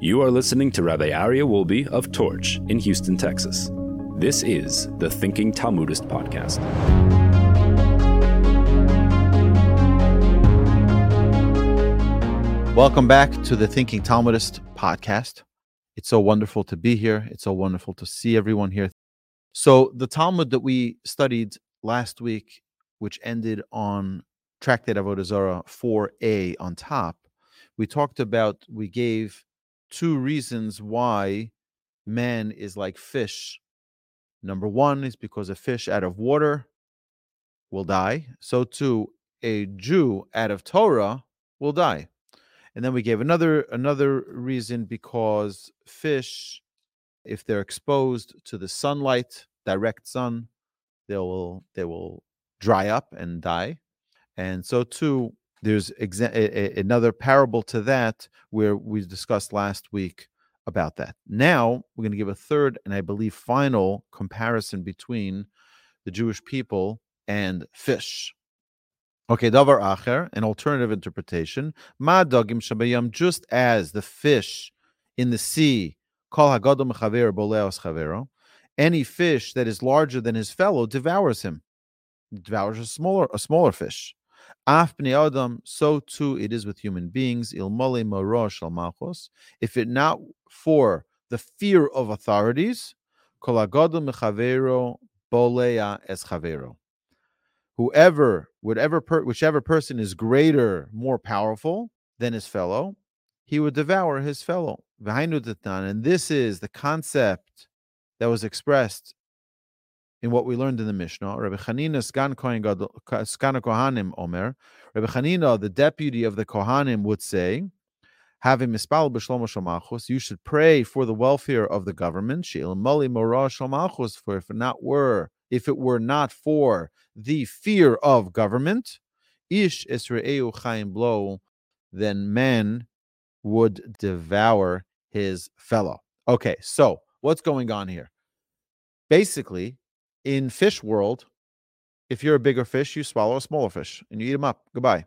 You are listening to Rabbi Aryeh Wolbe of Torch in Houston, Texas. This is the Thinking Talmudist podcast. Welcome back to the Thinking Talmudist podcast. It's so wonderful to be here. It's so wonderful to see everyone here. So, the Talmud that we studied last week, which ended on Tractate Avodah Zarah 4a on top, we talked about, we gave two reasons why man is like fish. Number one is because a fish out of water will die. So too, a Jew out of Torah will die. And then we gave another another reason because fish, if they're exposed to the sunlight, direct sun, they will they will dry up and die. And so too, there's exa- a, another parable to that where we discussed last week about that. Now we're going to give a third and I believe final comparison between the Jewish people and fish. Okay, davar acher, an alternative interpretation. Ma dogim shabayam, just as the fish in the sea, kol hagadol mechaver boleos chavero, any fish that is larger than his fellow devours him. Devours a smaller a smaller fish. Adam, so too it is with human beings. Il mole morosh al. If it not for the fear of authorities, bolea es chavero whoever, whatever, per, whichever person is greater, more powerful than his fellow, he would devour his fellow. And this is the concept that was expressed in what we learned in the Mishnah. Rabbi Chanina, Skan Kohanim Omer, Rabbi Chanina, the deputy of the Kohanim, would say, having mispal b'shlomo shalmachus, you should pray for the welfare of the government. She'il mali morah shalmachus, for if it not were, if it were not for the fear of government, ish Israel chaim blow, then man would devour his fellow. Okay, so what's going on here? Basically, in fish world, if you're a bigger fish, you swallow a smaller fish and you eat them up. Goodbye.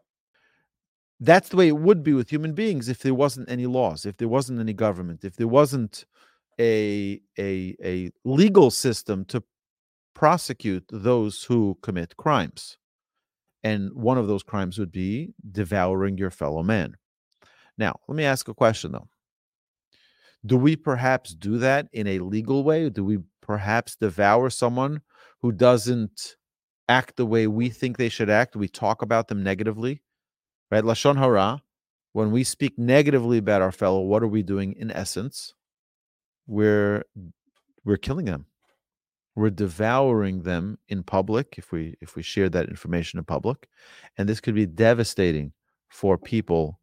That's the way it would be with human beings if there wasn't any laws, if there wasn't any government, if there wasn't a a a legal system to prosecute those who commit crimes. And one of those crimes would be devouring your fellow man. Now, let me ask a question though. Do we perhaps do that in a legal way? Do we perhaps devour someone who doesn't act the way we think they should act? We talk about them negatively, right? Lashon hara. When we speak negatively about our fellow, what are we doing in essence? We're we're killing them we're devouring them in public if we if we share that information in public and this could be devastating for people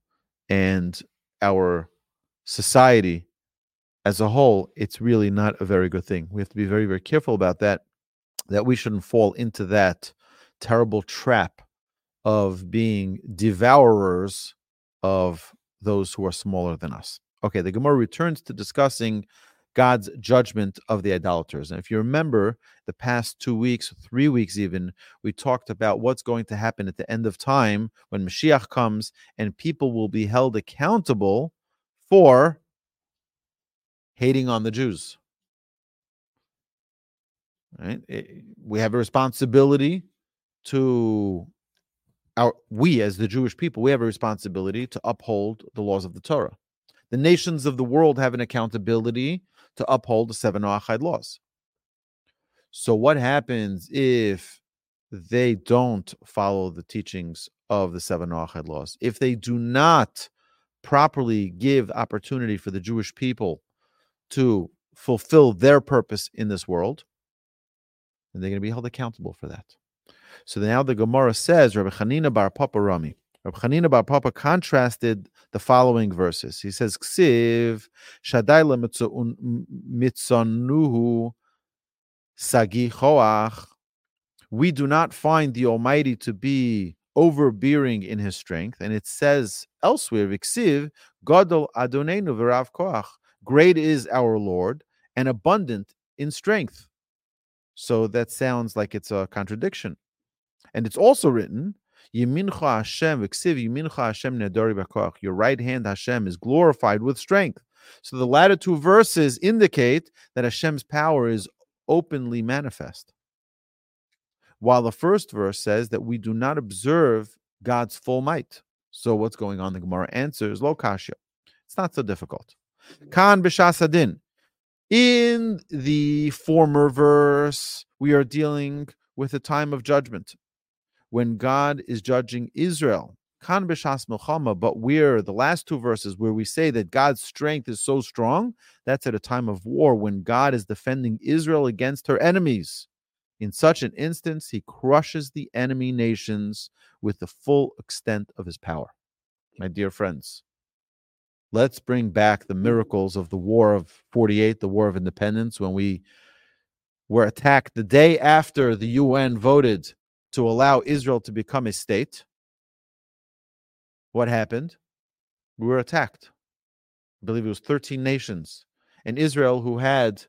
and our society as a whole it's really not a very good thing we have to be very very careful about that that we shouldn't fall into that terrible trap of being devourers of those who are smaller than us okay the gemara returns to discussing God's judgment of the idolaters. And if you remember the past two weeks, three weeks even, we talked about what's going to happen at the end of time when Mashiach comes and people will be held accountable for hating on the Jews. Right? Eh, we have a responsibility to our we as the Jewish people, we have a responsibility to uphold the laws of the Torah. The nations of the world have an accountability to uphold the seven Noachide laws. So, what happens if they don't follow the teachings of the seven Noachide laws? If they do not properly give opportunity for the Jewish people to fulfill their purpose in this world, then they're going to be held accountable for that. So now the Gemara says, Rabbi Chanina bar Papa Rami, Rabbi Chanina Bar Papa contrasted the following verses. He says, "Ksiv shadai mitzonuhu sagi choach." We do not find the Almighty to be overbearing in His strength, and it says elsewhere, "Ksiv gadol adonenu v'rav koach." Great is our Lord and abundant in strength. So that sounds like it's a contradiction. And it's also written Hashem, Hashem. Your right hand, Hashem, is glorified with strength. So the latter two verses indicate that Hashem's power is openly manifest. While the first verse says that we do not observe God's full might. So what's going on? The Gemara answers, Lo kasha. It's not so difficult. Mm-hmm. Kan b'shasadin. In the former verse, we are dealing with a time of judgment when God is judging Israel. Kan milchama, but we're the last two verses where we say that God's strength is so strong, that's at a time of war when God is defending Israel against her enemies. In such an instance, he crushes the enemy nations with the full extent of his power. My dear friends, let's bring back the miracles of the War of 48, the War of Independence, when we were attacked the day after the UN voted to allow Israel to become a state. What happened? We were attacked. I believe it was 13 nations. And Israel, who had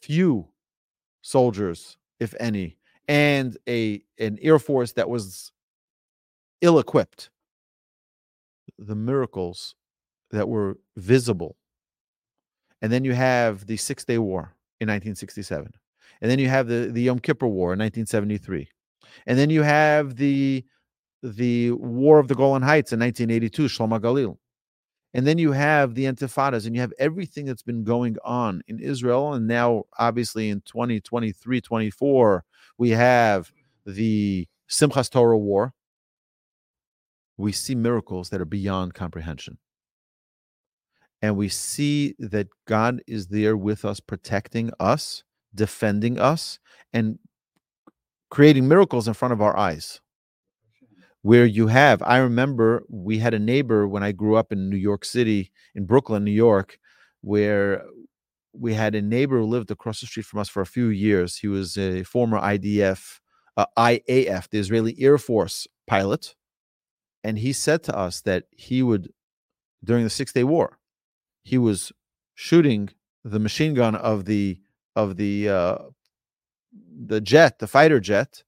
few soldiers if any, and a an air force that was ill-equipped. The miracles that were visible. And then you have the Six Day War in 1967. And then you have the, the Yom Kippur War in 1973. And then you have the the War of the Golan Heights in 1982, Shalom Galil. And then you have the intifadas and you have everything that's been going on in Israel. And now, obviously, in 2023, 24, we have the Simchas Torah war. We see miracles that are beyond comprehension. And we see that God is there with us, protecting us, defending us, and creating miracles in front of our eyes. Where you have i remember we had a neighbor when i grew up in new york city in brooklyn new york where we had a neighbor who lived across the street from us for a few years. He was a former idf uh, iaf the israeli air force pilot and he said to us that he would during the six day war he was shooting the machine gun of the of the uh, the jet the fighter jet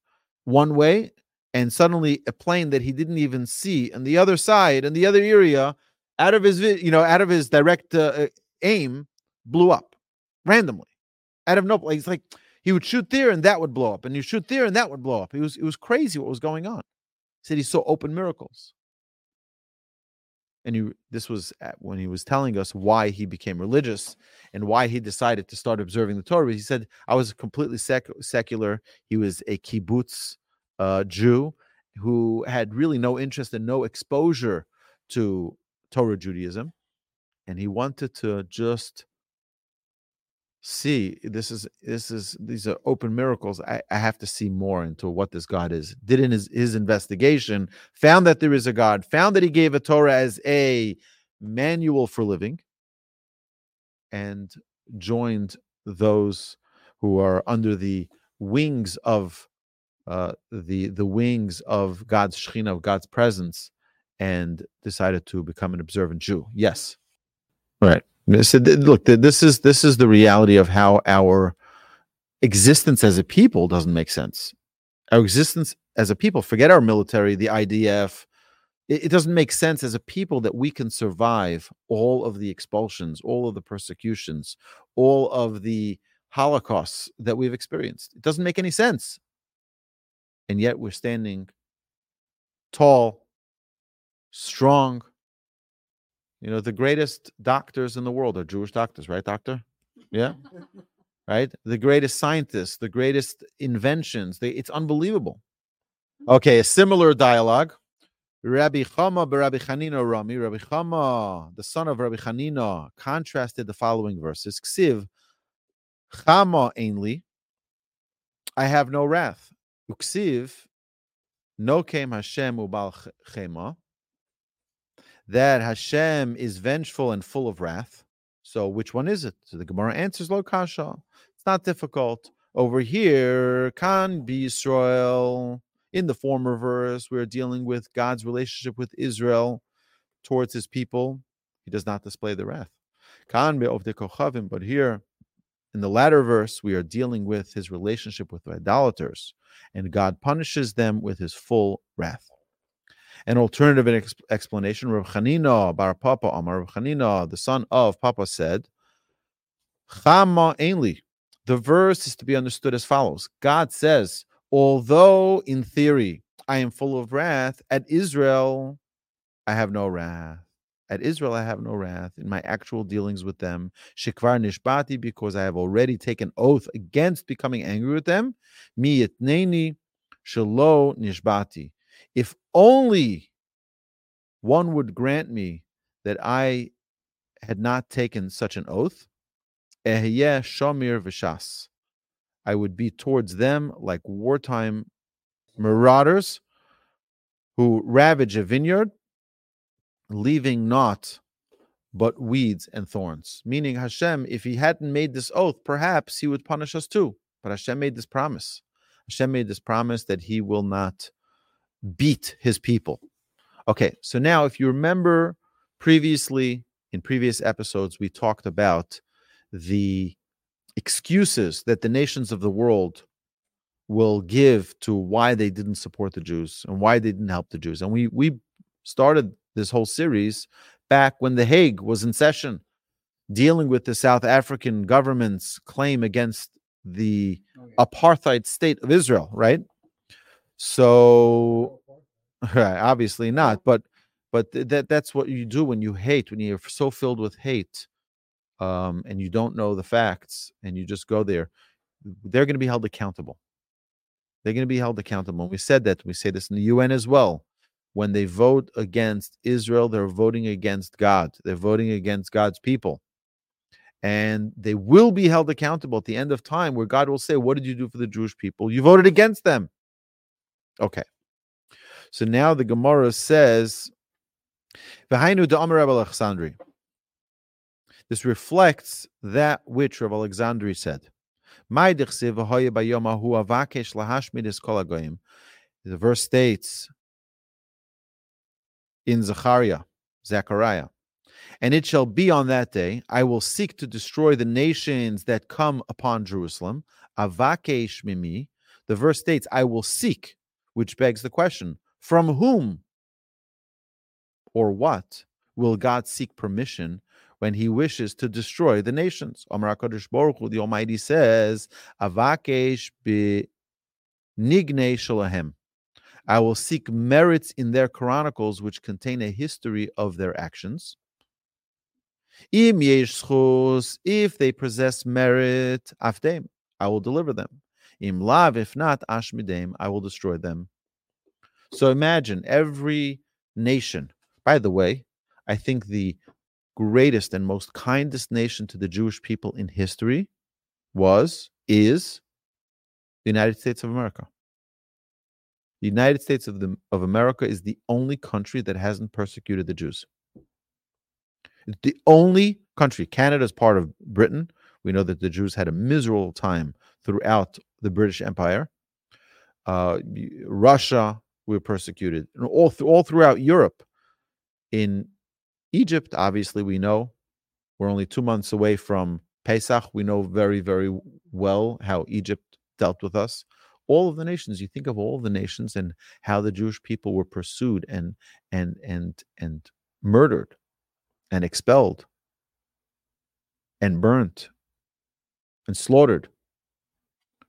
one way and suddenly a plane that he didn't even see on the other side in the other area out of his you know out of his direct uh, uh, aim blew up randomly out of no place like he would shoot there and that would blow up and you shoot there and that would blow up. It was it was crazy what was going on. He said he saw open miracles and he this was when he was telling us why he became religious and why he decided to start observing the torah he said i was completely sec- secular he was a kibbutz uh, Jew who had really no interest and no exposure to Torah Judaism, and he wanted to just see this is this is these are open miracles I, I have to see more into what this god is did in his, his investigation found that there is a god found that he gave a torah as a manual for living and joined those who are under the wings of uh, the the wings of God's Shekhinah, of God's presence, and decided to become an observant Jew. Yes, right. So look, this is this is the reality of how our existence as a people doesn't make sense. Our existence as a people, forget our military, the IDF. It, it doesn't make sense as a people that we can survive all of the expulsions, all of the persecutions, all of the holocausts that we've experienced. It doesn't make any sense and yet we're standing tall, strong. You know, the greatest doctors in the world are Jewish doctors, right, doctor? Yeah. right? The greatest scientists, the greatest inventions. They, it's unbelievable. Mm-hmm. Okay, a similar dialogue. Rabbi Chama Rabbi Chanina Rami, Rabbi Chama, the son of Rabbi Chanina, contrasted the following verses. Ksiv, Chama ainly, I have no wrath. Uksiv, no came Hashem ubal chema, that Hashem is vengeful and full of wrath. So which one is it? So the Gemara answers Lo Kasha. It's not difficult. Over here, Khan be Israel. In the former verse, we're dealing with God's relationship with Israel towards his people. He does not display the wrath. Khan be of the Kochavim, but here in the latter verse, we are dealing with his relationship with idolaters, and God punishes them with his full wrath. An alternative ex- explanation, Rav Chanina bar Papa Amar, Rav Chanina, the son of Papa, said, Chama Ainli. The verse is to be understood as follows God says, Although in theory I am full of wrath, at Israel I have no wrath. At Israel, I have no wrath in my actual dealings with them. Shikvar nishbati, because I have already taken oath against becoming angry with them. Mi yitneni shalo nishbati. If only one would grant me that I had not taken such an oath, ehyeh shomir v'shas. I would be towards them like wartime marauders who ravage a vineyard leaving naught but weeds and thorns. Meaning, Hashem, if he hadn't made this oath, perhaps he would punish us too. But Hashem made this promise. Hashem made this promise that he will not beat his people. Okay, so now if you remember previously, in previous episodes, we talked about the excuses that the nations of the world will give to why they didn't support the Jews and why they didn't help the Jews. And we we started this whole series back when The Hague was in session, dealing with the South African government's claim against the oh, apartheid state of Israel, right? So, obviously not, but but that that's what you do when you hate, when you're so filled with hate, um, and you don't know the facts, and you just go there. They're going to be held accountable. They're going to be held accountable. We said that. We say this in the UN as well when they vote against Israel, they're voting against God. They're voting against God's people. And they will be held accountable at the end of time, where God will say, What did you do for the Jewish people? You voted against them. Okay. So now the Gemara says, This reflects that which Rav Alexandri said. The verse states, in Zechariah, Zechariah. And it shall be on that day, I will seek to destroy the nations that come upon Jerusalem. Avakesh mimi. The verse states, I will seek, which begs the question, from whom or what will God seek permission when he wishes to destroy the nations? Amar Baruch Hu, the Almighty says, Avakesh be nigne shalahem. I will seek merits in their chronicles which contain a history of their actions. If they possess merit, afdem, I will deliver them. Im lav, if not, ashmidem, I will destroy them. So imagine every nation. By the way, I think the greatest and most kindest nation to the Jewish people in history was, is the United States of America. The United States of, the, of America is the only country that hasn't persecuted the Jews. It's the only country. Canada is part of Britain. We know that the Jews had a miserable time throughout the British Empire. Uh, Russia, we were persecuted, and all th- all throughout Europe. In Egypt, obviously, we know we're only two months away from Pesach. We know very, very well how Egypt dealt with us all of the nations you think of all the nations and how the jewish people were pursued and and and and murdered and expelled and burnt and slaughtered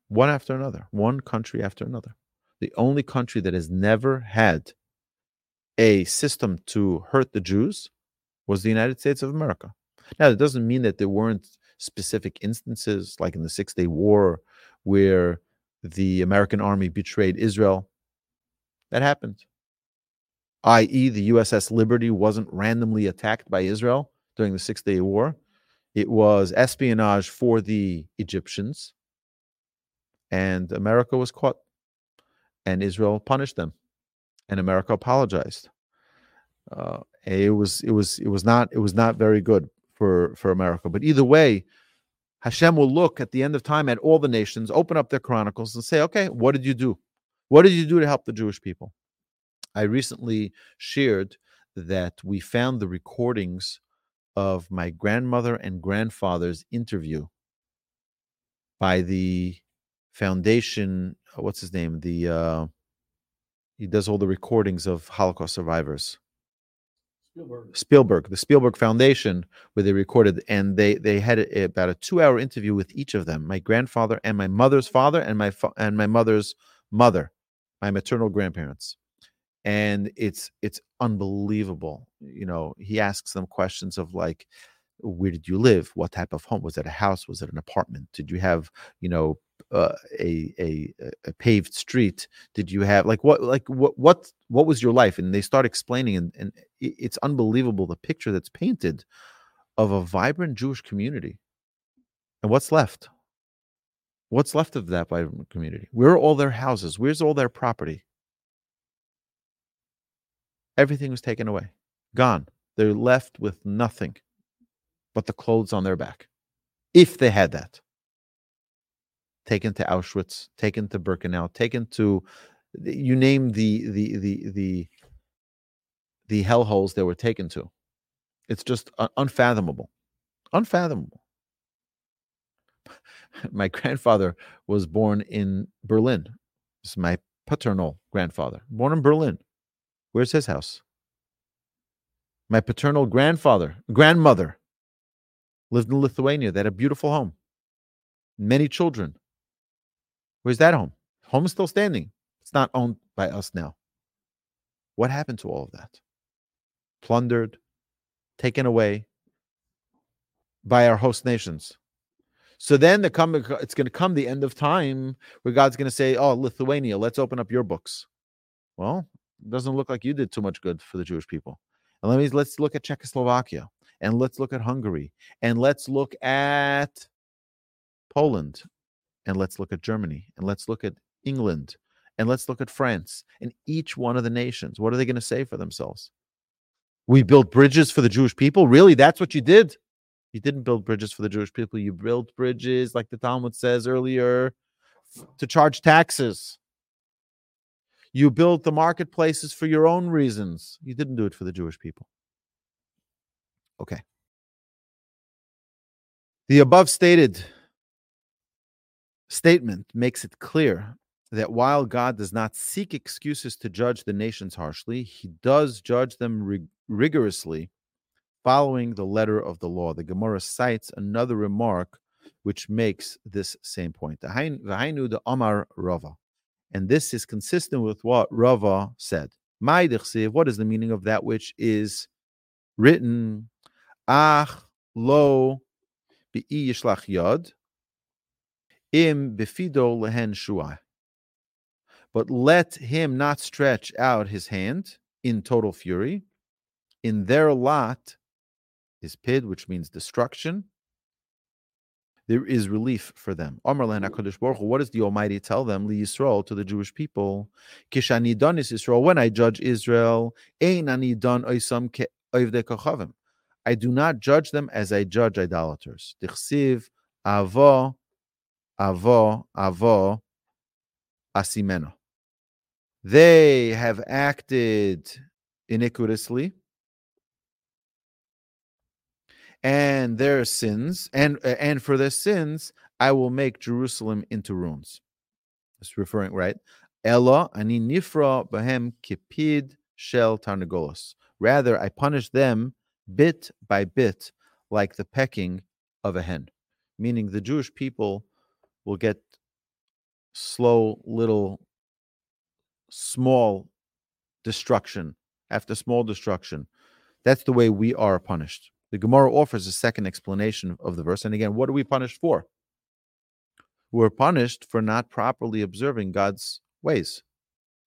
one after another one country after another the only country that has never had a system to hurt the jews was the united states of america now it doesn't mean that there weren't specific instances like in the six day war where the American army betrayed Israel. That happened. I.e., the USS Liberty wasn't randomly attacked by Israel during the Six Day War. It was espionage for the Egyptians. And America was caught. And Israel punished them. And America apologized. Uh, it was it was it was not it was not very good for for America. But either way, Hashem will look at the end of time at all the nations, open up their chronicles, and say, okay, what did you do? What did you do to help the Jewish people? I recently shared that we found the recordings of my grandmother and grandfather's interview by the foundation, uh, what's his name? The uh, He does all the recordings of Holocaust survivors. Spielberg. Spielberg, the Spielberg Foundation, where they recorded, and they they had a, about a two-hour interview with each of them, my grandfather and my mother's father, and my fa- and my mother's mother, my maternal grandparents, and it's it's unbelievable. You know, he asks them questions of like, where did you live? What type of home was it? A house? Was it an apartment? Did you have you know uh, a, a a paved street? Did you have like what like what what what was your life? And they start explaining, and, and it's unbelievable the picture that's painted of a vibrant Jewish community. And what's left? What's left of that vibrant community? Where are all their houses? Where's all their property? Everything was taken away, gone. They're left with nothing but the clothes on their back, if they had that taken to Auschwitz, taken to Birkenau, taken to you name the the the the the hellholes they were taken to. It's just unfathomable, unfathomable. My grandfather was born in Berlin. This is my paternal grandfather, born in Berlin. Where's his house? My paternal grandfather, grandmother, lived in Lithuania. They had a beautiful home, many children. Where's that home? Home is still standing. It's not owned by us now. What happened to all of that? Plundered, taken away by our host nations. So then the come, it's going to come the end of time where God's going to say, "Oh, Lithuania, let's open up your books." Well, doesn't look like you did too much good for the Jewish people. And let me let's look at Czechoslovakia, and let's look at Hungary, and let's look at Poland, and let's look at Germany, and let's look at England, and let's look at France, and each one of the nations. What are they going to say for themselves? We built bridges for the Jewish people. Really, that's what you did. You didn't build bridges for the Jewish people. You built bridges, like the Talmud says earlier, to charge taxes. You built the marketplaces for your own reasons. You didn't do it for the Jewish people. Okay. The above stated statement makes it clear that while God does not seek excuses to judge the nations harshly, he does judge them rig- rigorously following the letter of the law. The Gemara cites another remark which makes this same point. The Hain- V'hainu the Amar Rava. And this is consistent with what Rava said. What is the meaning of that which is written? Ach lo bi yishlach yod im befido lehen shua. But let him not stretch out his hand in total fury. In their lot is pid, which means destruction. There is relief for them. Amar lehen mm. HaKadosh Baruch Hu, What does the Almighty tell them? Li Yisrael to the Jewish people. Kishani don is Israel. When I judge Israel, ein ani don oisam. I do not judge them as I judge idolaters. Dichsiv avo avo avo asimeno. They have acted iniquitously, and their sins, and uh, and for their sins, I will make Jerusalem into ruins. It's referring right. Ella ani nifra bahem kipid shel tarnagolos. Rather, I punish them bit by bit, like the pecking of a hen. Meaning, the Jewish people will get slow, little, small destruction after small destruction. That's the way we are punished. The Gemara offers a second explanation of the verse. And again, what are we punished for? We're punished for not properly observing God's ways.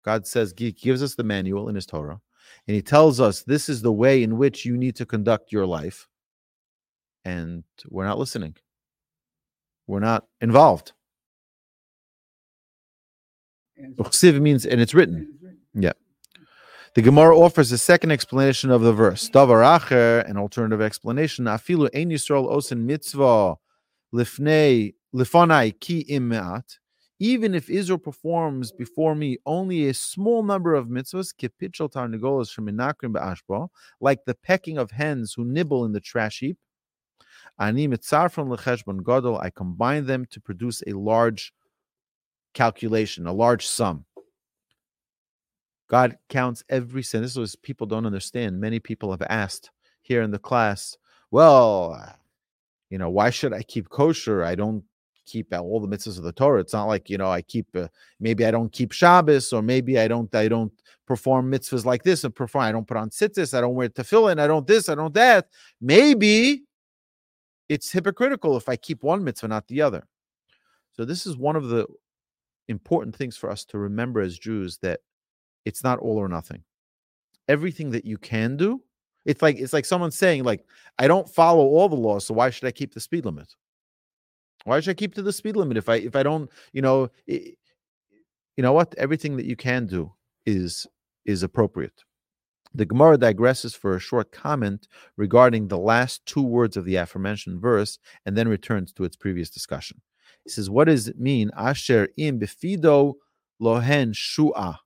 God says, He gives us the manual in His Torah, and He tells us this is the way in which you need to conduct your life. And we're not listening, we're not involved. And Uchsiv means, and it's written. written. The Gemara offers a second explanation of the verse. Davar acher, an alternative explanation. Afilu ein Yisrael osen mitzvah lifnei lifanai ki im me'at. Even if Israel performs before me only a small number of mitzvahs, kipichel tarnagolos sheminakrim be'ashba, like the pecking of hens who nibble in the trash heap. Ani mitzarfon lecheshbon gadol. I combine them to produce a large calculation, a large sum. God counts every sin. This is what people don't understand. Many people have asked here in the class, well, you know, why should I keep kosher? I don't keep all the mitzvahs of the Torah. It's not like you know I keep uh, maybe I don't keep Shabbos or maybe I don't I don't perform mitzvahs like this and perform. I don't put on tzitzis. I don't wear tefillin. I don't this. I don't that. Maybe it's hypocritical if I keep one mitzvah not the other. So this is one of the important things for us to remember as Jews that it's not all or nothing. Everything that you can do, it's like it's like someone saying like I don't follow all the laws, so why should I keep the speed limit? Why should I keep to the speed limit if I if I don't, you know, it, you know what? Everything that you can do is is appropriate. The Gemara digresses for a short comment regarding the last two words of the aforementioned verse and then returns to its previous discussion. He says, What does it mean? Asher im befido lohen shua.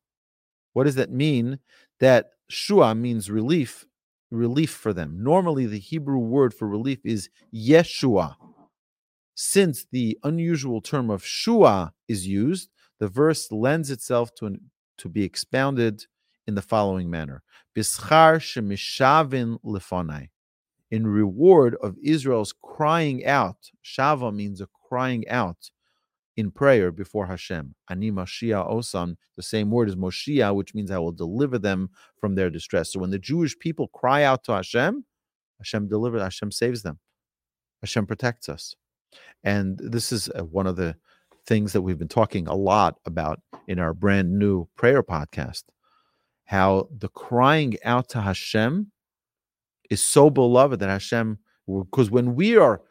What does that mean? That shua means relief, relief for them. Normally, the Hebrew word for relief is Yeshua since the unusual term of shua is used, the verse lends itself to, an, to be expounded in the following manner Bischar shemishavin lefonai. In reward of Israel's crying out, Shava means a crying out in prayer before Hashem. Ani Mashiach Osan, the same word as Moshiach, which means I will deliver them from their distress. So when the Jewish people cry out to Hashem, Hashem delivers, Hashem saves them. Hashem protects us. And this is uh, one of the things that we've been talking a lot about in our brand new prayer podcast. How the crying out to Hashem is so beloved that Hashem, because when we are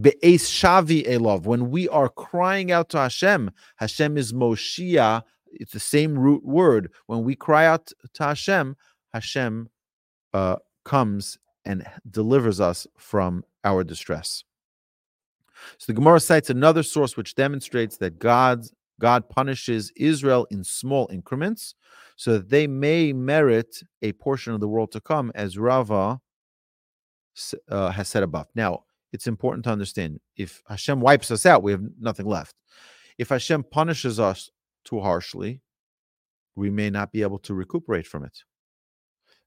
be'es shavi elov, when we are crying out to Hashem, Hashem is Moshiach. It's the same root word. When we cry out to Hashem, Hashem uh, comes and delivers us from our distress. So the Gemara cites another source which demonstrates that God's God punishes Israel in small increments so that they may merit a portion of the world to come, as Rava uh, has said above. Now, it's important to understand if Hashem wipes us out, we have nothing left. If Hashem punishes us too harshly, we may not be able to recuperate from it.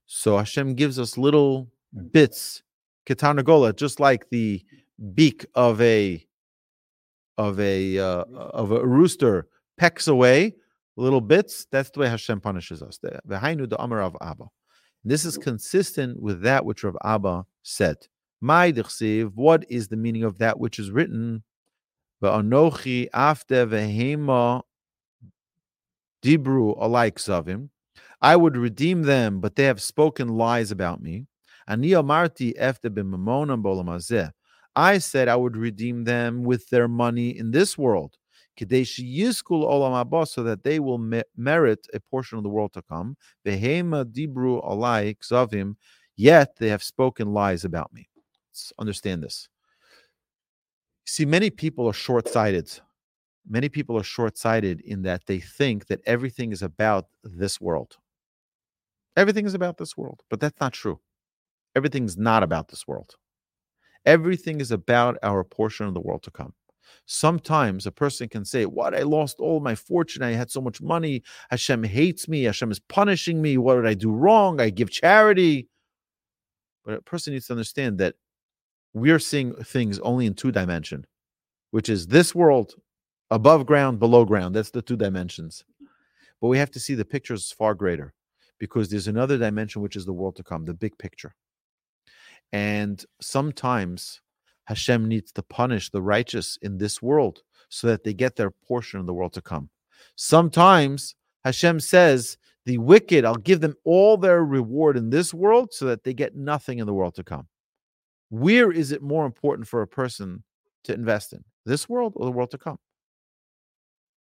So Hashem gives us little bits, ketanagola, just like the beak of a of a uh, of a rooster pecks away little bits. That's the way Hashem punishes us. The the Amar of Abba. This is consistent with that which Rav Abba said. My what is the meaning of that which is written? Anochi after vehema dibru alike zavim. I would redeem them, but they have spoken lies about me. Ani amarti efte b'mamonam bolamazeh. I said I would redeem them with their money in this world, so that they will merit a portion of the world to come. dibru alai Yet they have spoken lies about me. Let's understand this. See, many people are short-sighted. Many people are short-sighted in that they think that everything is about this world. Everything is about this world, but that's not true. Everything's not about this world. Everything is about our portion of the world to come. Sometimes a person can say, What? I lost all my fortune. I had so much money. Hashem hates me. Hashem is punishing me. What did I do wrong? I give charity. But a person needs to understand that we're seeing things only in two dimension, which is this world, above ground, below ground. That's the two dimensions. But we have to see the picture is far greater because there's another dimension, which is the world to come, the big picture. And sometimes Hashem needs to punish the righteous in this world so that they get their portion in the world to come. Sometimes Hashem says, The wicked, I'll give them all their reward in this world so that they get nothing in the world to come. Where is it more important for a person to invest in, this world or the world to come?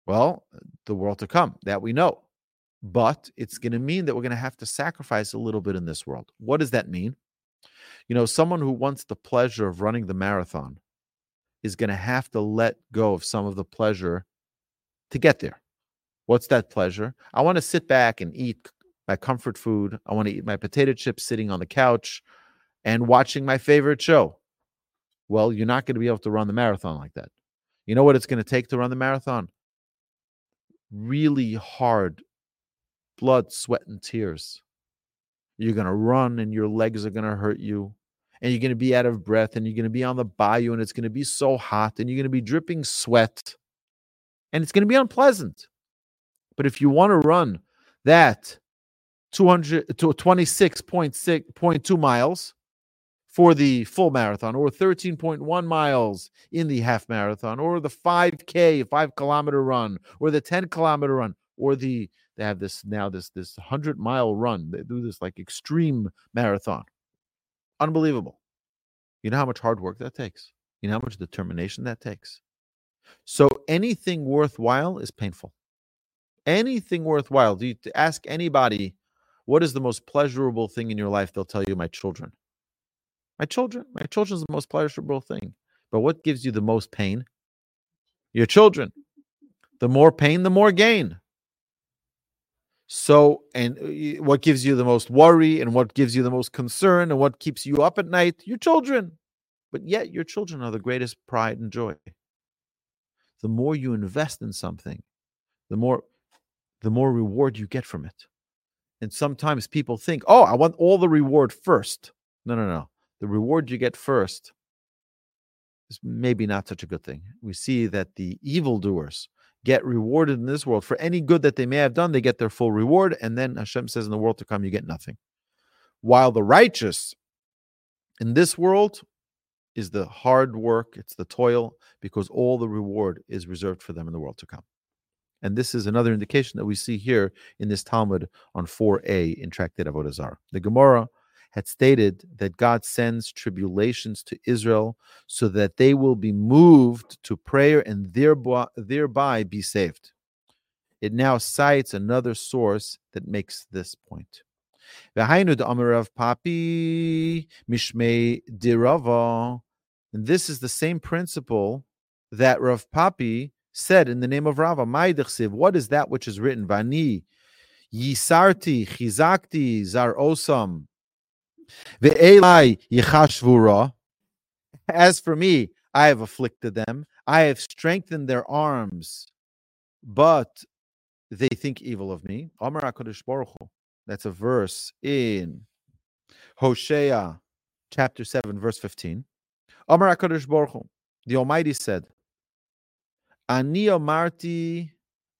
Well, uh, the world to come, that we know. But it's going to mean that we're going to have to sacrifice a little bit in this world. What does that mean? You know, someone who wants the pleasure of running the marathon is going to have to let go of some of the pleasure to get there. What's that pleasure? I want to sit back and eat my comfort food. I want to eat my potato chips sitting on the couch and watching my favorite show. Well, you're not going to be able to run the marathon like that. You know what it's going to take to run the marathon? Really hard blood, sweat, and tears. You're going to run and your legs are going to hurt you. And you're going to be out of breath and you're going to be on the bayou and it's going to be so hot and you're going to be dripping sweat and it's going to be unpleasant. But if you want to run that 200 to 26.6.2 miles for the full marathon or 13.1 miles in the half marathon or the 5k 5 kilometer run or the 10 kilometer run or the they have this now this this 100 mile run. They do this like extreme marathon. Unbelievable. You know how much hard work that takes? You know how much determination that takes? So anything worthwhile is painful. Anything worthwhile. Do you ask anybody what is the most pleasurable thing in your life? they'll tell you my children my children my children is the most pleasurable thing but what gives you the most pain your children the more pain the more gain so, and uh, what gives you the most worry and what gives you the most concern and what keeps you up at night? Your children. But yet, your children are the greatest pride and joy. The more you invest in something, the more the more reward you get from it. And sometimes people think, "Oh, I want all the reward first. No, no, no. The reward you get first is maybe not such a good thing. We see that the evildoers get rewarded in this world for any good that they may have done, they get their full reward. And then Hashem says, in the world to come, you get nothing. While the righteous in this world is the hard work, it's the toil, because all the reward is reserved for them in the world to come. And this is another indication that we see here in this Talmud on 4a in Tractate Avodah Zarah. The Gemara had stated that God sends tribulations to Israel so that they will be moved to prayer and thereby, thereby be saved. It now cites another source that makes this point. And this is the same principle that Rav Papi said in the name of Rava. What is that which is written? Vani Yisarti Chizakti Zar Osam as for me, I have afflicted them. I have strengthened their arms, but they think evil of me. That's a verse in Hosea chapter 7, verse 15. The Almighty said, Ani amarti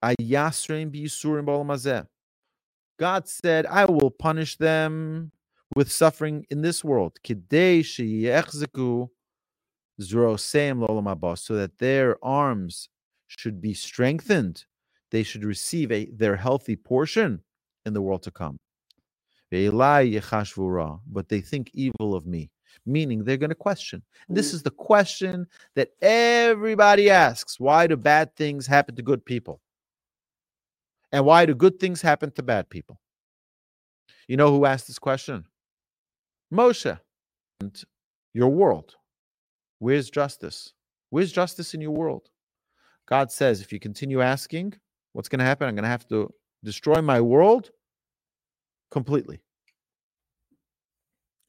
ayasrein b'yisurim God said, I will punish them with suffering in this world, so that their arms should be strengthened. They should receive a, their healthy portion in the world to come. But they think evil of me, meaning they're going to question. This mm. is the question that everybody asks why do bad things happen to good people? And why do good things happen to bad people? You know who asked this question? Moshe, and your world. Where's justice? Where's justice in your world? God says, if you continue asking, what's going to happen? I'm going to have to destroy my world completely.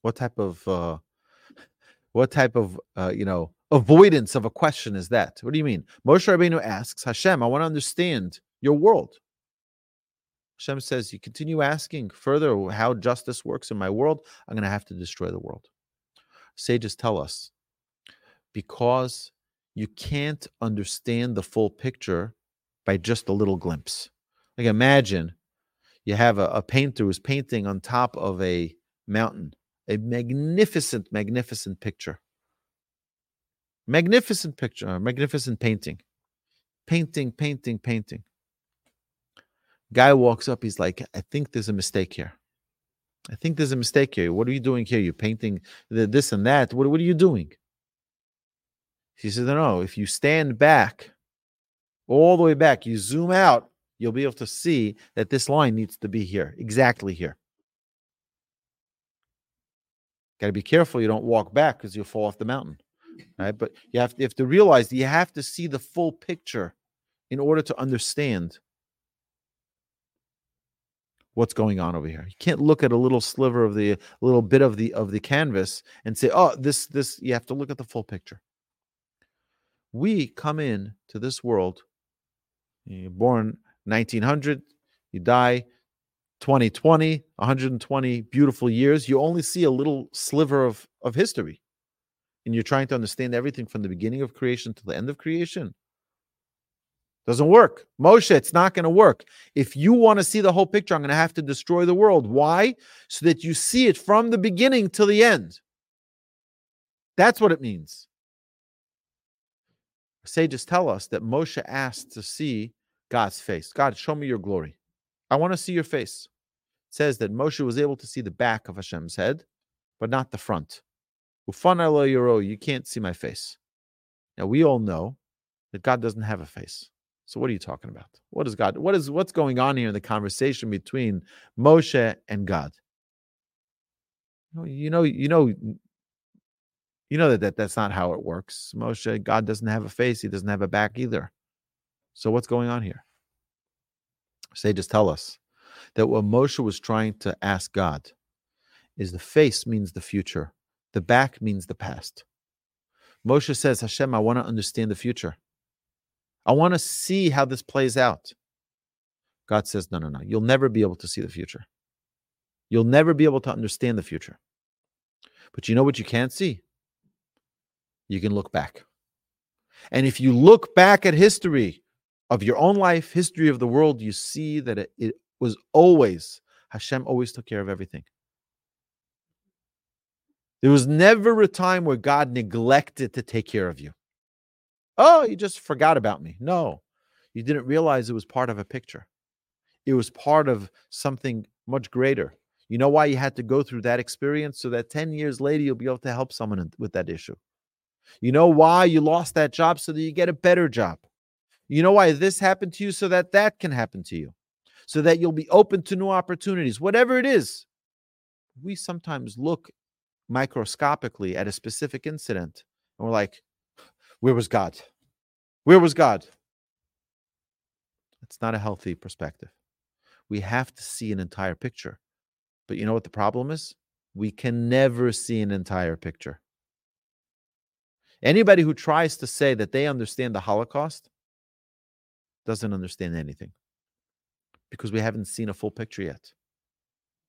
What type of, uh, what type of, uh, you know, avoidance of a question is that? What do you mean? Moshe Rabbeinu asks Hashem, I want to understand your world. Hashem says, You continue asking further how justice works in my world, I'm going to have to destroy the world. Sages tell us because you can't understand the full picture by just a little glimpse. Like imagine you have a, a painter who's painting on top of a mountain, a magnificent, magnificent picture. Magnificent picture, magnificent painting. Painting, painting, painting. Guy walks up. He's like, I think there's a mistake here. I think there's a mistake here. What are you doing here? You're painting the, this and that. What, what are you doing? He says, No, no. If you stand back, all the way back, you zoom out, you'll be able to see that this line needs to be here, exactly here. Got to be careful you don't walk back because you'll fall off the mountain. Right? But you have, to, you have to realize you have to see the full picture in order to understand what's going on over here. You can't look at a little sliver of the little bit of the of the canvas and say, "Oh, this this." You have to look at the full picture. We come in to this world. You're born 1900, you die 2020, 120 beautiful years, you only see a little sliver of, of history. And you're trying to understand everything from the beginning of creation to the end of creation. Doesn't work. Moshe, it's not going to work. If you want to see the whole picture, I'm going to have to destroy the world. Why? So that you see it from the beginning to the end. That's what it means. Sages tell us that Moshe asked to see God's face. God, show me your glory. I want to see your face. It says that Moshe was able to see the back of Hashem's head, but not the front. You can't see my face. Now we all know that God doesn't have a face. So what are you talking about? What is God? What is what's going on here in the conversation between Moshe and God? You know, you know, you know that, that that's not how it works. Moshe, God doesn't have a face, he doesn't have a back either. So what's going on here? Sages tell us that what Moshe was trying to ask God is the face means the future, the back means the past. Moshe says, Hashem, I want to understand the future. I want to see how this plays out. God says, No, no, no. You'll never be able to see the future. You'll never be able to understand the future. But you know what you can't see? You can look back. And if you look back at history of your own life, history of the world, you see that it, it was always, Hashem always took care of everything. There was never a time where God neglected to take care of you. Oh, you just forgot about me. No, you didn't realize it was part of a picture. It was part of something much greater. You know why you had to go through that experience? So that 10 years later, you'll be able to help someone with that issue. You know why you lost that job? So that you get a better job. You know why this happened to you? So that that can happen to you. So that you'll be open to new opportunities, whatever it is. We sometimes look microscopically at a specific incident and we're like, where was God? Where was God? It's not a healthy perspective. We have to see an entire picture. But you know what the problem is? We can never see an entire picture. Anybody who tries to say that they understand the Holocaust doesn't understand anything because we haven't seen a full picture yet.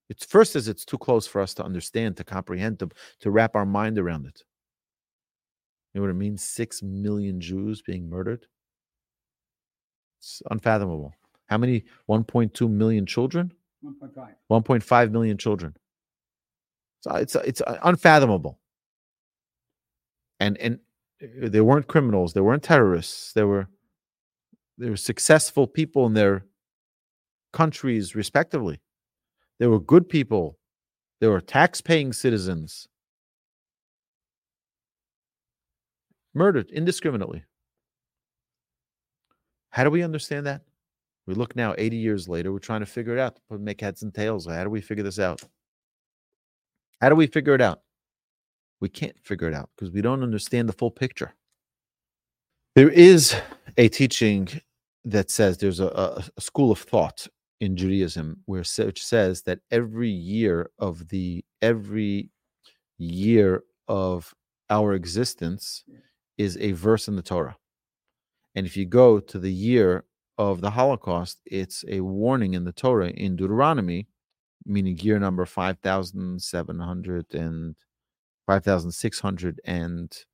It's first as it's too close for us to understand, to comprehend, to, to wrap our mind around it. You know what it means? Six million Jews being murdered. It's unfathomable. How many? 1.2 million children? 1.5. 1.5 million children. So it's uh, it's uh, uh, unfathomable. And and uh, they weren't criminals. They weren't terrorists. They were they were successful people in their countries, respectively. They were good people. They were tax-paying citizens. Murdered indiscriminately. How do we understand that? We look now 80 years later, we're trying to figure it out, make heads and tails. How do we figure this out? How do we figure it out? We can't figure it out because we don't understand the full picture. There is a teaching that says there's a, a school of thought in Judaism where which says that every year of the every year of our existence is a verse in the Torah. And if you go to the year of the Holocaust, it's a warning in the Torah in Deuteronomy, meaning year number 5,700 and 5,600 and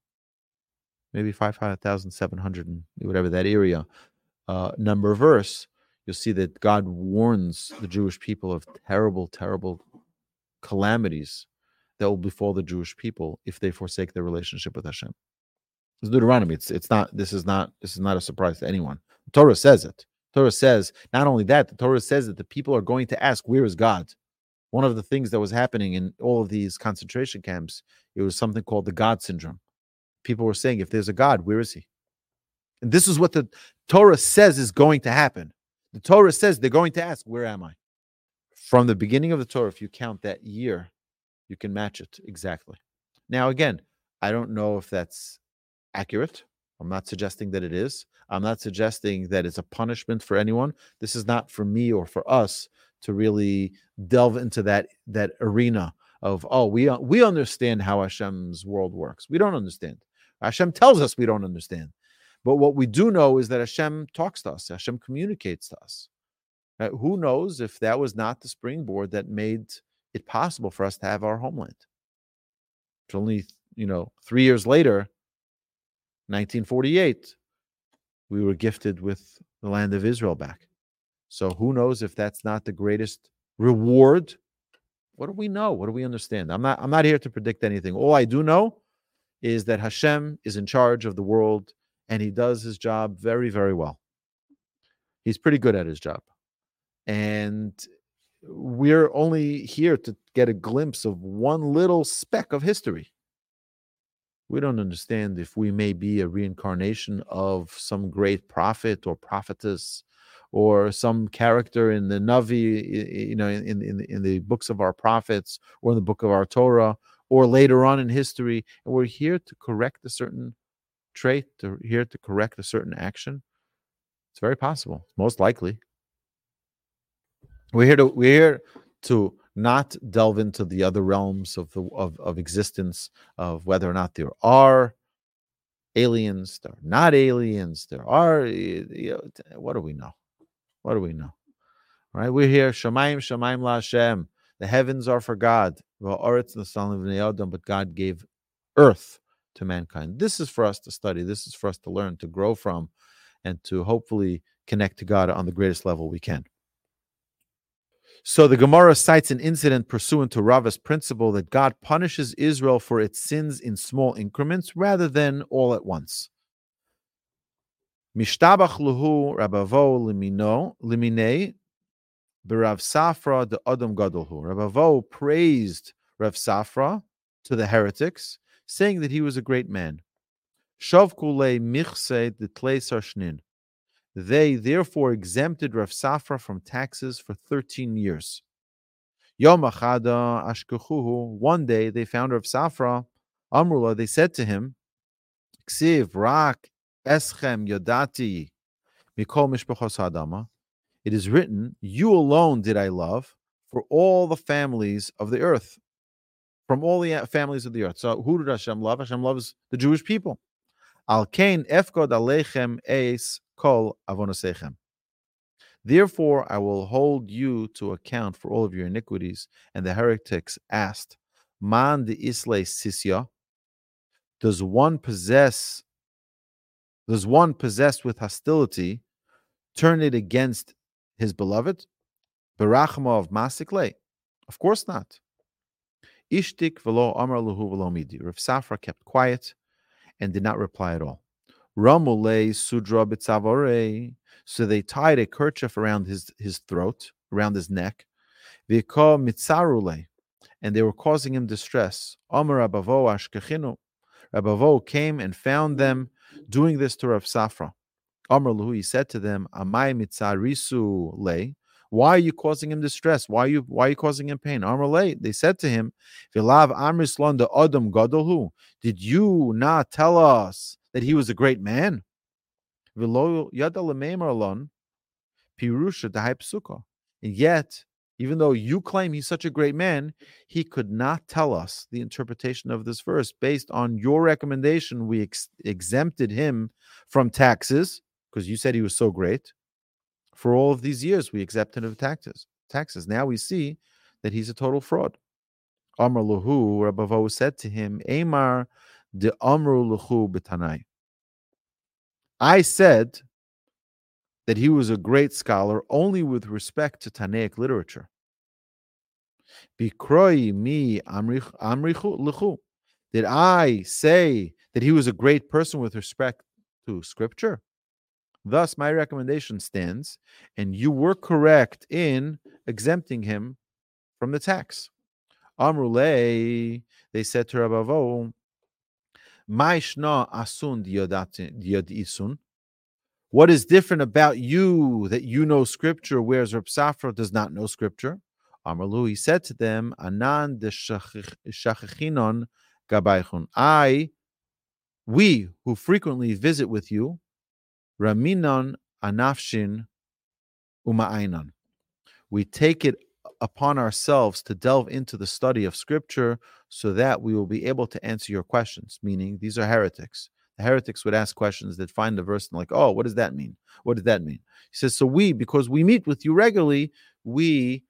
maybe 5,700 and whatever that area uh, number verse, you'll see that God warns the Jewish people of terrible, terrible calamities that will befall the Jewish people if they forsake their relationship with Hashem. It's Deuteronomy. It's it's not. This is not. This is not a surprise to anyone. The Torah says it. The Torah says not only that. The Torah says that the people are going to ask, "Where is God?" One of the things that was happening in all of these concentration camps, it was something called the God syndrome. People were saying, "If there's a God, where is He?" And this is what the Torah says is going to happen. The Torah says they're going to ask, "Where am I?" From the beginning of the Torah, if you count that year, you can match it exactly. Now, again, I don't know if that's accurate. I'm not suggesting that it is. I'm not suggesting that it's a punishment for anyone. This is not for me or for us to really delve into that that arena of oh we we understand how Hashem's world works. We don't understand. Hashem tells us we don't understand. But what we do know is that Hashem talks to us. Hashem communicates to us. Uh, who knows if that was not the springboard that made it possible for us to have our homeland? It's only, you know, three years later, 1948, we were gifted with the land of Israel back. So who knows if that's not the greatest reward? What do we know? What do we understand? I'm not I'm not here to predict anything. All I do know is that Hashem is in charge of the world and he does his job very, very well. He's pretty good at his job. And we're only here to get a glimpse of one little speck of history. We don't understand if we may be a reincarnation of some great prophet or prophetess or some character in the Navi, you know, in, in, in the books of our prophets or in the book of our Torah or later on in history. And we're here to correct a certain trait, to here to correct a certain action. It's very possible. Most likely. We're here to we're here to not delve into the other realms of the of, of existence of whether or not there are aliens, there are not aliens, there are you know, what do we know? What do we know? All right, we're here. Shemaim, Shemaim La Hashem. The heavens are for God. But God gave earth to mankind. This is for us to study. This is for us to learn, to grow from, and to hopefully connect to God on the greatest level we can. So the Gemara cites an incident pursuant to Rava's principle that God punishes Israel for its sins in small increments rather than all at once. Mishtabach luhu rabavo limino limine berav Safra the Adam Gadolhu. Rabavo praised Rav Safra to the heretics, saying that he was a great man. Shavkule michse the tlei they therefore exempted Rav Safra from taxes for 13 years. Uh, Ashkechuhu, one day they found Rav Safra, Amrullah, they said to him, Ksiv Rak Eschem Yodati Mikol Mishpachos Hadama. It is written, You alone did I love for all the families of the earth. From all the uh, families of the earth. So who did Hashem love? Hashem loves the Jewish people. Al Kain Efkod Alechem Eis kol avonosechem. Therefore, I will hold you to account for all of your iniquities. And the heretics asked, Man de isle sisya? Does one possess, does one possessed with hostility turn it against his beloved? Berachma of Masikle? Of course not. Ishtik velo amar luhu velo midi. Rav Safra kept quiet and did not reply at all. Ramule sudra bitzavore. So they tied a kerchief around his, his throat, around his neck. Viko mitzarule. And they were causing him distress. Omer Rabavo ashkechinu. Rabavo came and found them doing this to Rav Safra. Omer Luhu, said to them, Amai mitzarisu le. Why are you causing him distress? Why are you why are you causing him pain? Amar They said to him, Vilav Amrislon the Adam Gadolhu. Did you not tell us that he was a great man. And yet, even though you claim he's such a great man, he could not tell us the interpretation of this verse based on your recommendation. We ex- exempted him from taxes because you said he was so great. For all of these years, we exempted him of taxes. Taxes. Now we see that he's a total fraud. Amr Lahu, Rabbi said to him, Amar de Amru Lahu B'tanai. I said that he was a great scholar only with respect to Tanaic literature. Bikroi mi amrichu Did I say that he was a great person with respect to scripture? Thus, my recommendation stands, and you were correct in exempting him from the tax. Amrule, they said to Rabavo, asun isun. What is different about you that you know scripture, whereas Reb Safra does not know scripture? Amarlu, he said to them, Anan de shachachinon gabaychun. I, we who frequently visit with you, Raminon anafshin uma'ainan. We take it upon ourselves to delve into the study of scripture so that we will be able to answer your questions, meaning these are heretics. The heretics would ask questions that find the verse and like, oh, what does that mean? What does that mean? He says, so we, because we meet with you regularly, we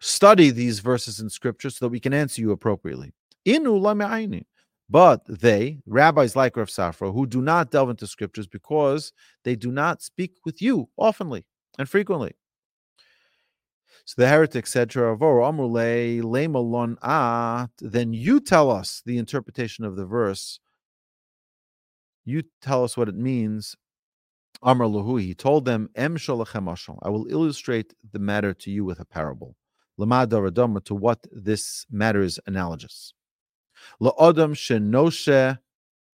study these verses in scripture so that we can answer you appropriately. Inu lame'aini. But they, rabbis like Rav Safra, who do not delve into scriptures because they do not speak with you oftenly and frequently. So the heretic said to Rav Amrule, Lemalon at, then you tell us the interpretation of the verse. You tell us what it means. Amr Lahu, he told them, Em I will illustrate the matter to you with a parable. Lamad to what this matter is analogous. La'adam shenoshe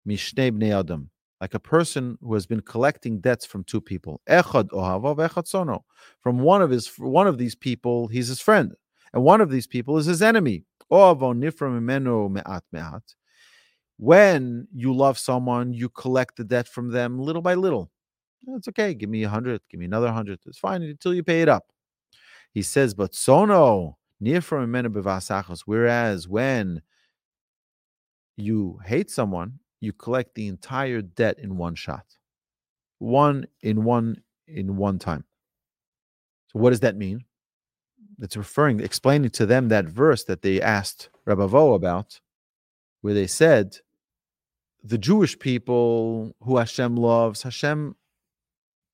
mishnei bnei adam, like a person who has been collecting debts from two people. Echad ohavav, echad sono. From one of his one of these people, he's his friend, and one of these people is his enemy. Me'at me'at. When you love someone, you collect the debt from them little by little. It's okay. Give me a hundred. Give me another hundred. It's fine until you pay it up. He says, but sono mimenu bevasachos. Whereas when you hate someone, you collect the entire debt in one shot. One in one in one time. So what does that mean? It's referring, explaining to them that verse that they asked Rabbi Vo about, where they said, the Jewish people who Hashem loves, Hashem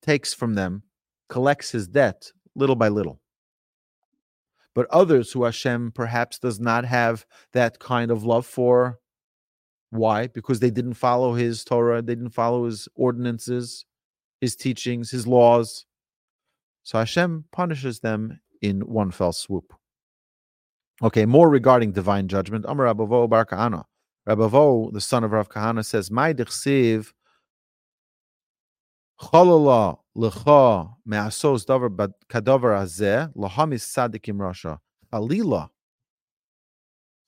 takes from them, collects his debt little by little. But others who Hashem perhaps does not have that kind of love for, why? Because they didn't follow his Torah, they didn't follow his ordinances, his teachings, his laws. So Hashem punishes them in one fell swoop. Okay, more regarding divine judgment. Amar Rabavo Bar Kahana. Rabavo, the son of Rav Kahana, says, My dichsiv chalala lecha me'asos davar kadavar azeh lahamis sadikim rasha. Chalila.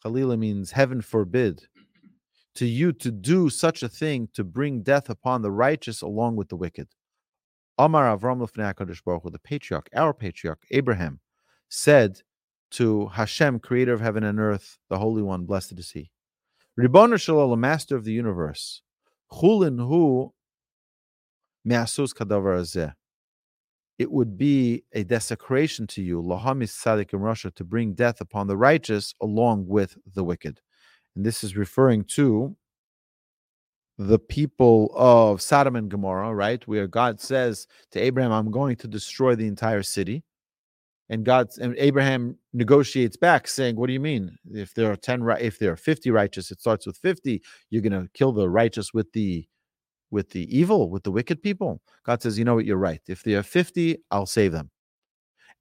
Chalila means heaven forbid to you to do such a thing to bring death upon the righteous along with the wicked. Amar Avram Baruch the patriarch, our patriarch, Abraham, said to Hashem, creator of heaven and earth, the Holy One, blessed is He. Ribbon Shalom, master of the universe. Chulin hu me'asus kadavar azeh. It would be a desecration to you, lahamis sadik in Russia, to bring death upon the righteous along with the wicked. And this is referring to the people of Sodom and Gomorrah, right? Where God says to Abraham, I'm going to destroy the entire city. And God and Abraham negotiates back, saying, What do you mean? If there are 10 if there are 50 righteous, it starts with 50, you're gonna kill the righteous with the with the evil, with the wicked people. God says, you know what, you're right. If there are 50, I'll save them.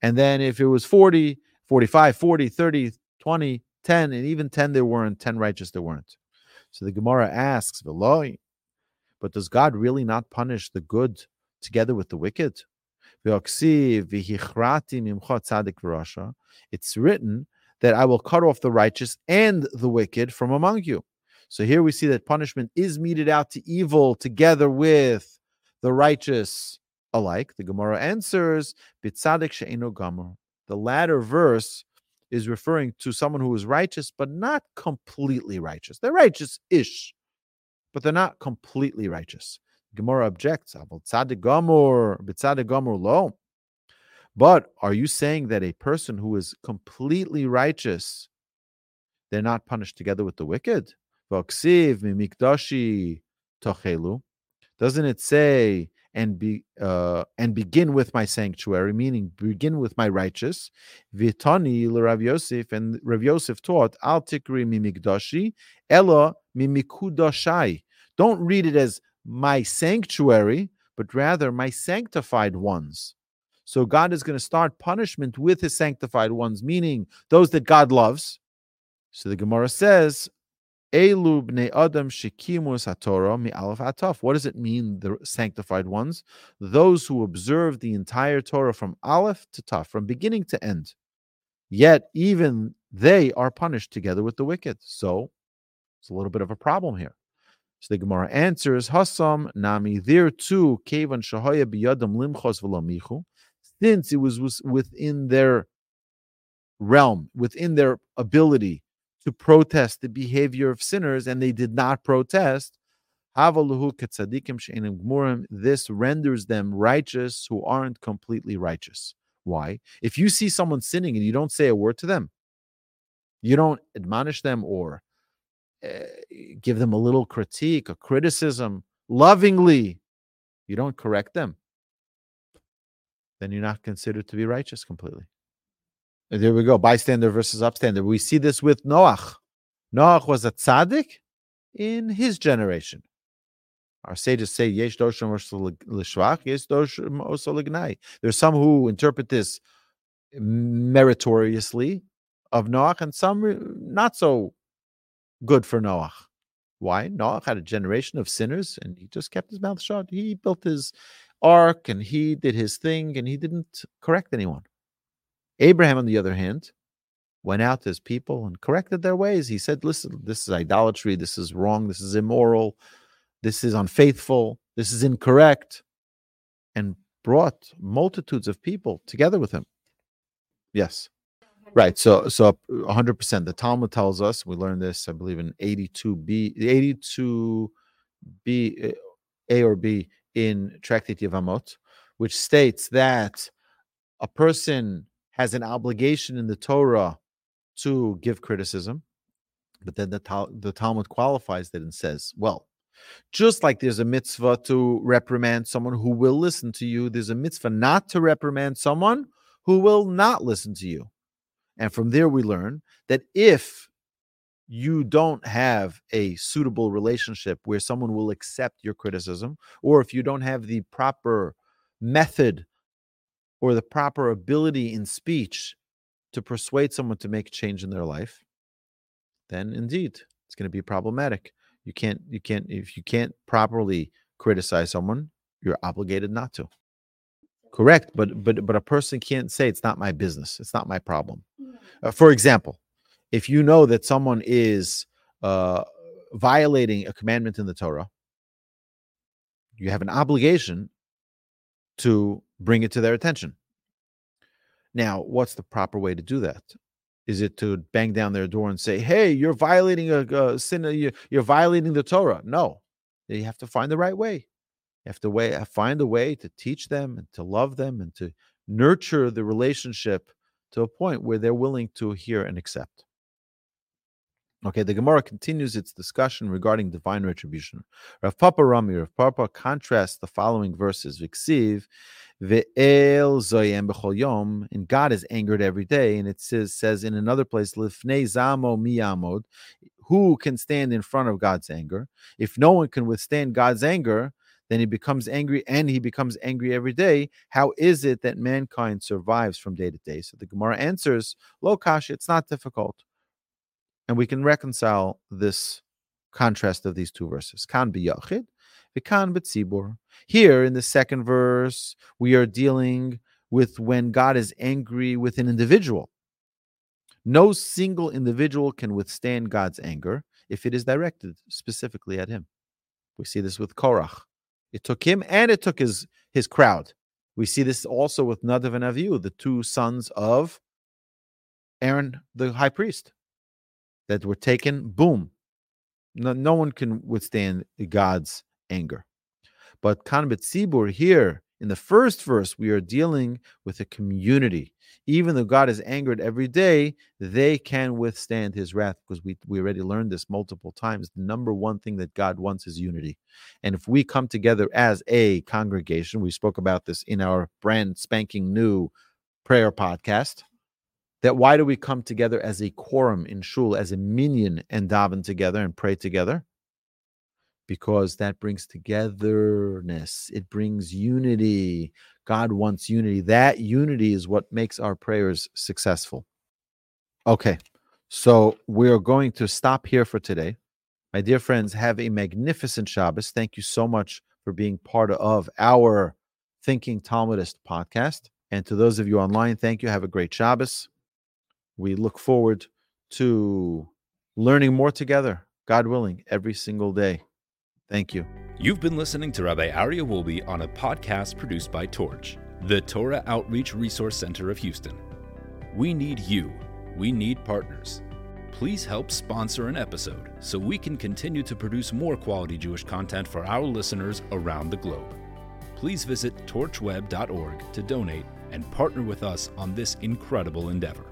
And then if it was 40, 45, 40, 30, 20, 10, and even 10 there weren't, 10 righteous there weren't. So the Gemara asks, Veloy, but does God really not punish the good together with the wicked? It's written that I will cut off the righteous and the wicked from among you. So here we see that punishment is meted out to evil together with the righteous alike. The Gemara answers, The latter verse is referring to someone who is righteous, but not completely righteous. They're righteous ish, but they're not completely righteous. Gemara objects, but are you saying that a person who is completely righteous, they're not punished together with the wicked? Doesn't it say and be uh, and begin with my sanctuary, meaning begin with my righteous. Vitani Rav Yosef and Rav Yosef taught Al Tikri Mimigdashi Ella Mimikudashai. Don't read it as my sanctuary, but rather my sanctified ones. So God is going to start punishment with his sanctified ones, meaning those that God loves. So the Gemara says, Elu bnei adam shekimus haTorah mi aleph ataf. What does it mean, the sanctified ones? Those who observe the entire Torah from aleph to taf, from beginning to end. Yet even they are punished together with the wicked. So it's a little bit of a problem here. So the Gemara answers, Hasam nami, there too, kevan shahaya biyadam limchos v'lamichu, since it was within their realm, within their ability to protest the behavior of sinners and they did not protest. This renders them righteous who aren't completely righteous. Why? If you see someone sinning and you don't say a word to them, you don't admonish them or uh, give them a little critique, a criticism lovingly, you don't correct them, then you're not considered to be righteous completely. There we go, bystander versus upstander. We see this with Noach. Noach was a tzaddik in his generation. Our sages say, Yesh doshim l'shvach, yesh doshim oso There's some who interpret this meritoriously of Noach, and some not so good for Noach. Why? Noach had a generation of sinners, and he just kept his mouth shut. He built his ark, and he did his thing, and he didn't correct anyone. Abraham, on the other hand, went out to his people and corrected their ways. He said, Listen, this is idolatry. This is wrong. This is immoral. This is unfaithful. This is incorrect. And brought multitudes of people together with him. Yes. Right. So, so 100%. The Talmud tells us, we learned this, I believe, in 82b, 82b, eh, or B in Tractate Yevamot, which states that a person has an obligation in the Torah to give criticism, but then the, the Talmud qualifies that and says, well, just like there's a mitzvah to reprimand someone who will listen to you, there's a mitzvah not to reprimand someone who will not listen to you. And from there, we learn that if you don't have a suitable relationship where someone will accept your criticism, or if you don't have the proper method or the proper ability in speech to persuade someone to make a change in their life, then indeed it's going to be problematic. You can't, you can't, if you can't properly criticize someone, you're obligated not to. Correct, but but but a person can't say it's not my business. It's not my problem. Uh, for example, if you know that someone is uh, violating a commandment in the Torah, you have an obligation to bring it to their attention. Now, what's the proper way to do that? Is it to bang down their door and say, "Hey, you're violating a, a sin. Uh, you're, you're violating the Torah"? No, you have to find the right way. You have to way, uh, find a way to teach them and to love them and to nurture the relationship to a point where they're willing to hear and accept. Okay, the Gemara continues its discussion regarding divine retribution. Rav Papa Rami, Rav Papa contrasts the following verses: Viksiv, ve'el zoyem b'chol yom, and God is angered every day. And it says, says in another place, lifnei zamo miyamod, who can stand in front of God's anger? If no one can withstand God's anger, then he becomes angry and he becomes angry every day. How is it that mankind survives from day to day? So the Gemara answers, Lo Kashi, it's not difficult. And we can reconcile this contrast of these two verses. Kan biyachid, v'kan b'tzibur. Here in the second verse, we are dealing with when God is angry with an individual. No single individual can withstand God's anger if it is directed specifically at him. We see this with Korach. It took him and it took his his crowd. We see this also with Nadav and Avihu, the two sons of Aaron, the high priest that were taken, boom. No, no one can withstand God's anger. But Kan Sibur here in the first verse, we are dealing with a community. Even though God is angered every day, they can withstand his wrath because we, we already learned this multiple times. The number one thing that God wants is unity. And if we come together as a congregation, we spoke about this in our brand spanking new prayer podcast that why do we come together as a quorum in shul, as a minyan, and daven together and pray together? Because that brings togetherness, it brings unity. God wants unity. That unity is what makes our prayers successful. Okay, so we are going to stop here for today. My dear friends, have a magnificent Shabbos. Thank you so much for being part of our Thinking Talmudist podcast. And to those of you online, thank you. Have a great Shabbos. We look forward to learning more together, God willing, every single day. Thank you. You've been listening to Rabbi Aryeh Wolbe on a podcast produced by Torch, the Torah Outreach Resource Center of Houston. We need you. We need partners. please help sponsor an episode so we can continue to produce more quality Jewish content for our listeners around the globe. Please visit torchweb.org to donate and partner with us on this incredible endeavor.